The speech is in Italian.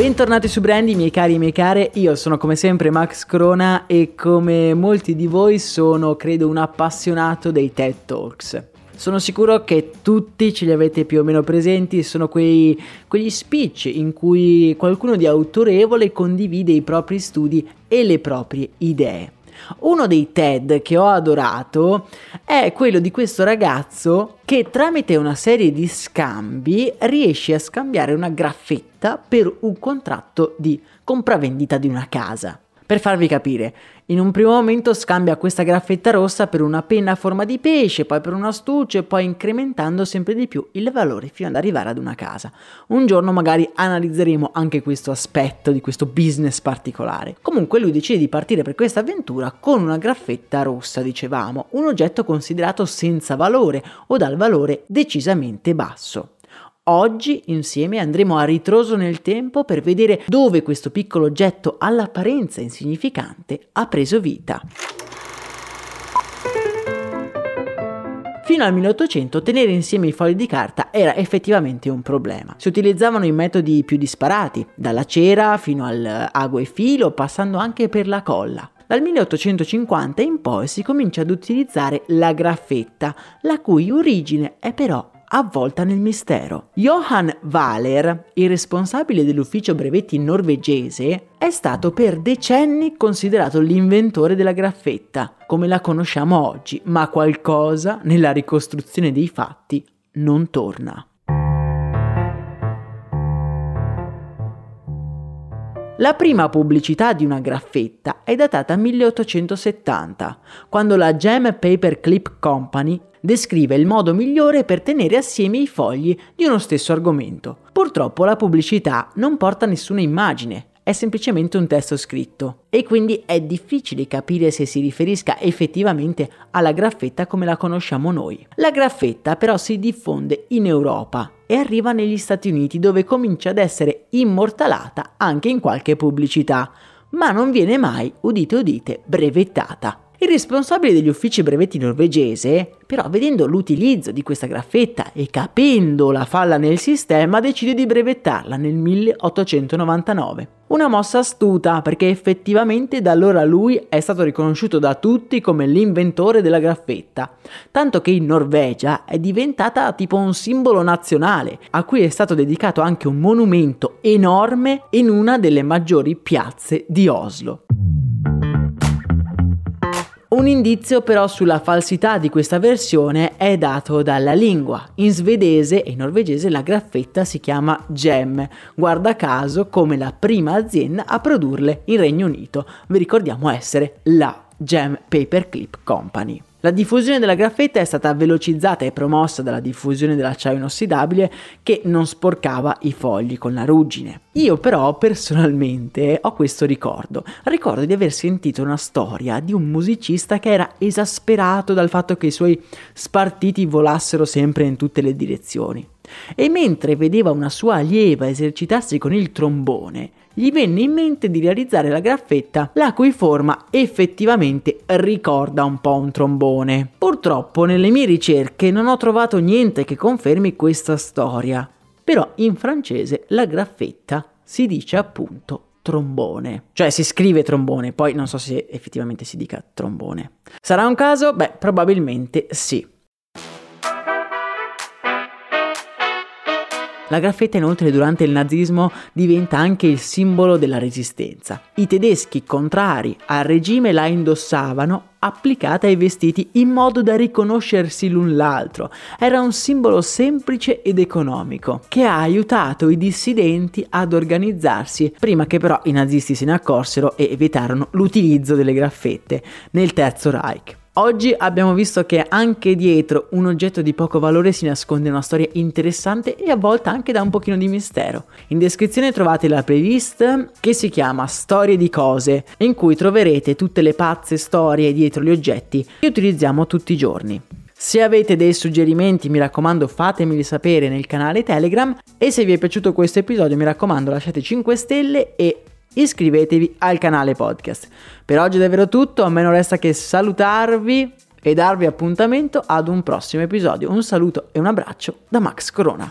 Bentornati su Brandy, miei cari e miei care, io sono come sempre Max Crona e come molti di voi sono credo un appassionato dei TED Talks. Sono sicuro che tutti ce li avete più o meno presenti, sono quei, quegli speech in cui qualcuno di autorevole condivide i propri studi e le proprie idee. Uno dei TED che ho adorato è quello di questo ragazzo che tramite una serie di scambi riesce a scambiare una graffetta per un contratto di compravendita di una casa. Per farvi capire, in un primo momento scambia questa graffetta rossa per una penna a forma di pesce, poi per un astuccio e poi incrementando sempre di più il valore fino ad arrivare ad una casa. Un giorno magari analizzeremo anche questo aspetto di questo business particolare. Comunque lui decide di partire per questa avventura con una graffetta rossa, dicevamo, un oggetto considerato senza valore o dal valore decisamente basso. Oggi insieme andremo a ritroso nel tempo per vedere dove questo piccolo oggetto all'apparenza insignificante ha preso vita. Fino al 1800 tenere insieme i fogli di carta era effettivamente un problema. Si utilizzavano i metodi più disparati, dalla cera fino al ago e filo, passando anche per la colla. Dal 1850 in poi si comincia ad utilizzare la graffetta, la cui origine è però avvolta nel mistero. Johan Wahler, il responsabile dell'ufficio brevetti norvegese, è stato per decenni considerato l'inventore della graffetta, come la conosciamo oggi, ma qualcosa nella ricostruzione dei fatti non torna. La prima pubblicità di una graffetta è datata 1870, quando la Gem Paper Clip Company descrive il modo migliore per tenere assieme i fogli di uno stesso argomento. Purtroppo la pubblicità non porta nessuna immagine, è semplicemente un testo scritto e quindi è difficile capire se si riferisca effettivamente alla graffetta come la conosciamo noi. La graffetta però si diffonde in Europa e arriva negli Stati Uniti dove comincia ad essere immortalata anche in qualche pubblicità, ma non viene mai, udite udite, brevettata. Il responsabile degli uffici brevetti norvegese, però vedendo l'utilizzo di questa graffetta e capendo la falla nel sistema, decide di brevettarla nel 1899. Una mossa astuta perché effettivamente da allora lui è stato riconosciuto da tutti come l'inventore della graffetta, tanto che in Norvegia è diventata tipo un simbolo nazionale, a cui è stato dedicato anche un monumento enorme in una delle maggiori piazze di Oslo. Un indizio però sulla falsità di questa versione è dato dalla lingua. In svedese e norvegese la graffetta si chiama gem, guarda caso come la prima azienda a produrle in Regno Unito. Vi ricordiamo essere la Gem Paperclip Company. La diffusione della graffetta è stata velocizzata e promossa dalla diffusione dell'acciaio inossidabile che non sporcava i fogli con la ruggine. Io però personalmente ho questo ricordo. Ricordo di aver sentito una storia di un musicista che era esasperato dal fatto che i suoi spartiti volassero sempre in tutte le direzioni. E mentre vedeva una sua allieva esercitarsi con il trombone, gli venne in mente di realizzare la graffetta la cui forma effettivamente ricorda un po' un trombone. Purtroppo nelle mie ricerche non ho trovato niente che confermi questa storia, però in francese la graffetta si dice appunto trombone. Cioè si scrive trombone, poi non so se effettivamente si dica trombone. Sarà un caso? Beh, probabilmente sì. La graffetta inoltre durante il nazismo diventa anche il simbolo della resistenza. I tedeschi contrari al regime la indossavano applicata ai vestiti in modo da riconoscersi l'un l'altro. Era un simbolo semplice ed economico che ha aiutato i dissidenti ad organizzarsi prima che però i nazisti se ne accorsero e vietarono l'utilizzo delle graffette nel Terzo Reich. Oggi abbiamo visto che anche dietro un oggetto di poco valore si nasconde una storia interessante e a volte anche da un pochino di mistero. In descrizione trovate la playlist che si chiama Storie di cose, in cui troverete tutte le pazze storie dietro gli oggetti che utilizziamo tutti i giorni. Se avete dei suggerimenti mi raccomando fatemeli sapere nel canale Telegram e se vi è piaciuto questo episodio mi raccomando lasciate 5 stelle e iscrivetevi al canale podcast. Per oggi è davvero tutto, a me non resta che salutarvi e darvi appuntamento ad un prossimo episodio. Un saluto e un abbraccio da Max Corona.